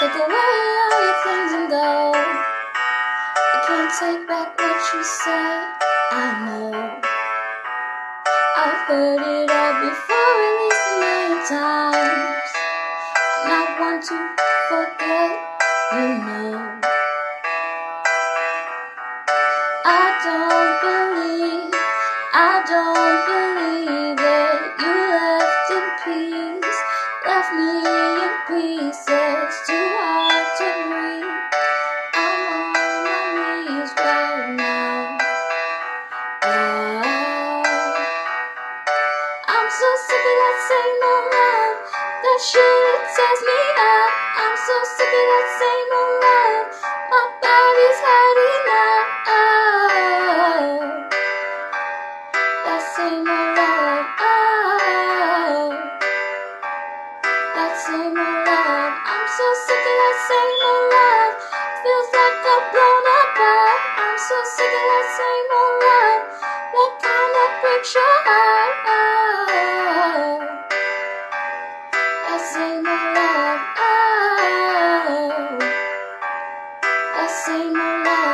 Take away all your things and go. You can't take back what you say. I know. I've heard it all before, at least a million times. And I want to forget, you know. I don't believe, I don't believe that you left in peace, left me in pieces, so sick of that same old love, that shit it tears me up. I'm so sick of that same old love, my body's had enough. That same old love, oh, that same old love. I'm so sick of that same old love. Feels like a blown up. I'm so sick of that same old love, what kind of picture? Oh, oh, a single love. Oh, a single